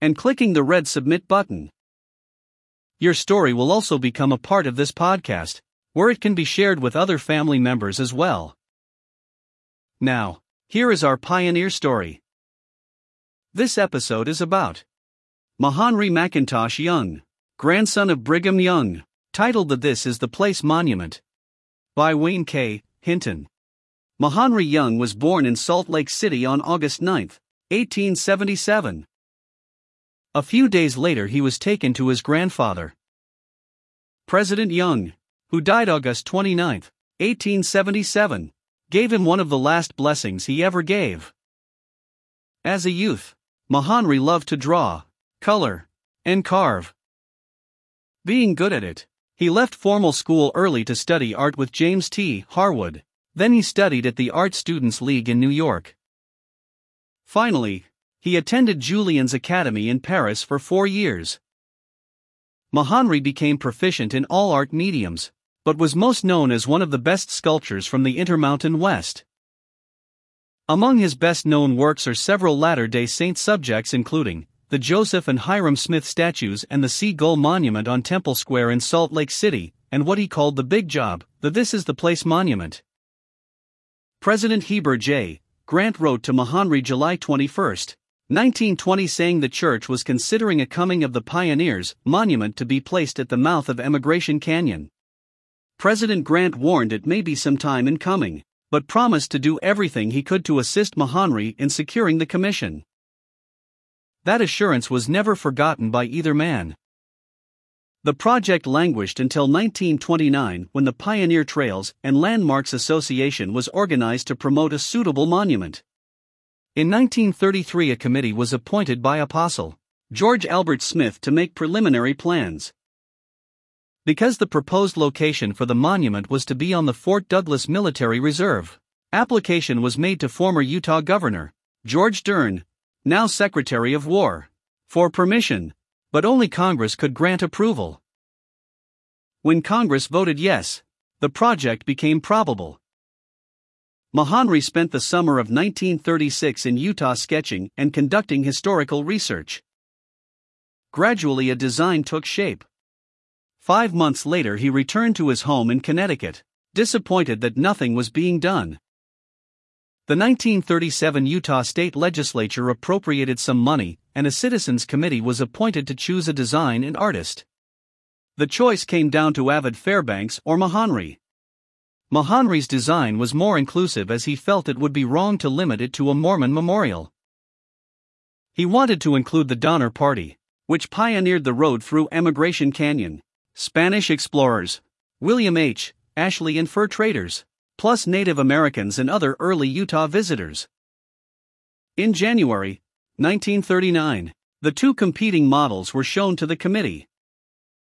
and clicking the red submit button. Your story will also become a part of this podcast, where it can be shared with other family members as well. Now, here is our pioneer story. This episode is about Mahonri Mackintosh Young, grandson of Brigham Young, titled The This Is the Place Monument. By Wayne K. Hinton. Mahonri Young was born in Salt Lake City on August 9, 1877. A few days later, he was taken to his grandfather, President Young, who died August 29, 1877, gave him one of the last blessings he ever gave. As a youth, Mahonri loved to draw, color, and carve. Being good at it, he left formal school early to study art with James T. Harwood, then he studied at the Art Students League in New York. Finally, he attended Julian's Academy in Paris for four years. Mahonri became proficient in all art mediums, but was most known as one of the best sculptors from the Intermountain West. Among his best known works are several Latter day Saint subjects, including the Joseph and Hyrum Smith statues and the Sea Gull Monument on Temple Square in Salt Lake City, and what he called the Big Job, the This Is the Place Monument. President Heber J. Grant wrote to Mahonri July 21, 1920 saying the church was considering a Coming of the Pioneers monument to be placed at the mouth of Emigration Canyon. President Grant warned it may be some time in coming, but promised to do everything he could to assist Mahonri in securing the commission. That assurance was never forgotten by either man. The project languished until 1929 when the Pioneer Trails and Landmarks Association was organized to promote a suitable monument. In 1933, a committee was appointed by Apostle George Albert Smith to make preliminary plans. Because the proposed location for the monument was to be on the Fort Douglas Military Reserve, application was made to former Utah Governor George Dern, now Secretary of War, for permission, but only Congress could grant approval. When Congress voted yes, the project became probable. Mahonri spent the summer of 1936 in Utah sketching and conducting historical research. Gradually, a design took shape. Five months later, he returned to his home in Connecticut, disappointed that nothing was being done. The 1937 Utah State Legislature appropriated some money, and a citizens' committee was appointed to choose a design and artist. The choice came down to Avard Fairbanks or Mahonri. Mahonri's design was more inclusive as he felt it would be wrong to limit it to a Mormon memorial. He wanted to include the Donner Party, which pioneered the road through Emigration Canyon, Spanish explorers, William H. Ashley, and fur traders, plus Native Americans and other early Utah visitors. In January 1939, the two competing models were shown to the committee.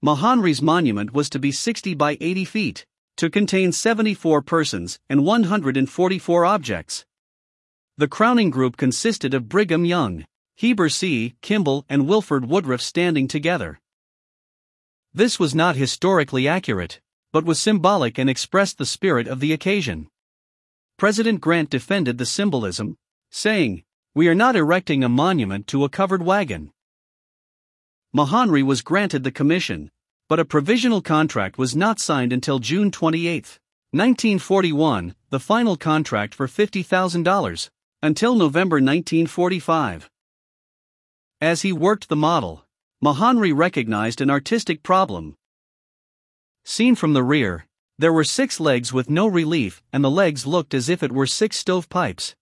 Mahonri's monument was to be 60 by 80 feet to contain 74 persons and 144 objects. The crowning group consisted of Brigham Young, Heber C. Kimball, and Wilford Woodruff standing together. This was not historically accurate, but was symbolic and expressed the spirit of the occasion. President Grant defended the symbolism, saying, We are not erecting a monument to a covered wagon. Mahonri was granted the commission, but a provisional contract was not signed until June 28, 1941, the final contract for $50,000, until November 1945. As he worked the model, Mahonri recognized an artistic problem. Seen from the rear, there were six legs with no relief, and the legs looked as if it were six stovepipes.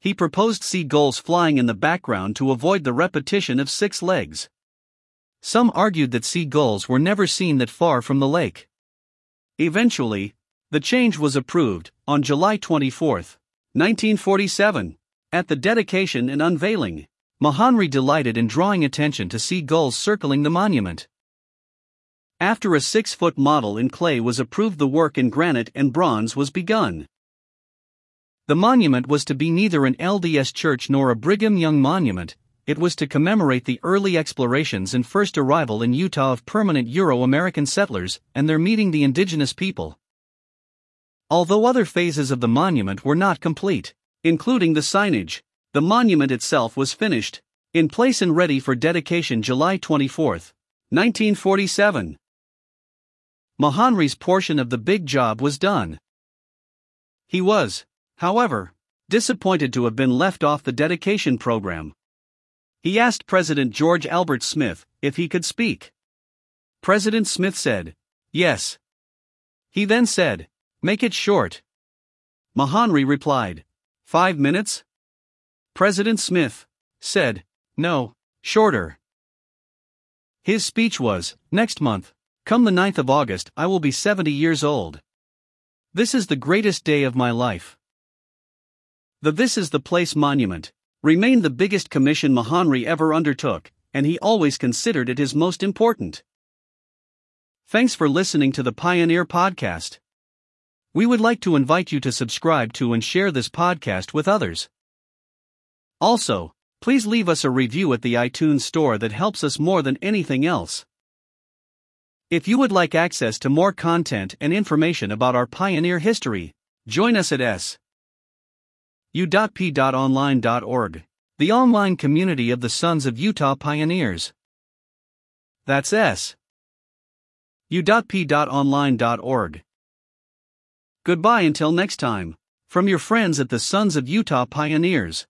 He proposed seagulls flying in the background to avoid the repetition of six legs. Some argued that sea gulls were never seen that far from the lake. Eventually, the change was approved on July 24, 1947, at the dedication and unveiling Mahonri delighted in drawing attention to sea gulls circling the monument. After a six foot model in clay was approved, the work in granite and bronze was begun. The monument was to be neither an LDS church nor a Brigham Young monument, it was to commemorate the early explorations and first arrival in Utah of permanent Euro American settlers and their meeting the indigenous people. Although other phases of the monument were not complete, including the signage, the monument itself was finished, in place and ready for dedication July 24, 1947. Mahonri's portion of the big job was done. He was, however, disappointed to have been left off the dedication program. He asked President George Albert Smith if he could speak. President Smith said, Yes. He then said, Make it short. Mahonri replied, Five minutes? President Smith said, No, shorter. His speech was, Next month, Come the 9th of August, I will be 70 years old. This is the greatest day of my life. The This is the Place monument remained the biggest commission Mahonri ever undertook, and he always considered it his most important. Thanks for listening to the Pioneer Podcast. We would like to invite you to subscribe to and share this podcast with others. Also, please leave us a review at the iTunes Store that helps us more than anything else. If you would like access to more content and information about our pioneer history, join us at s. u.p.online.org, the online community of the Sons of Utah Pioneers. That's s. u.p.online.org. Goodbye until next time, from your friends at the Sons of Utah Pioneers.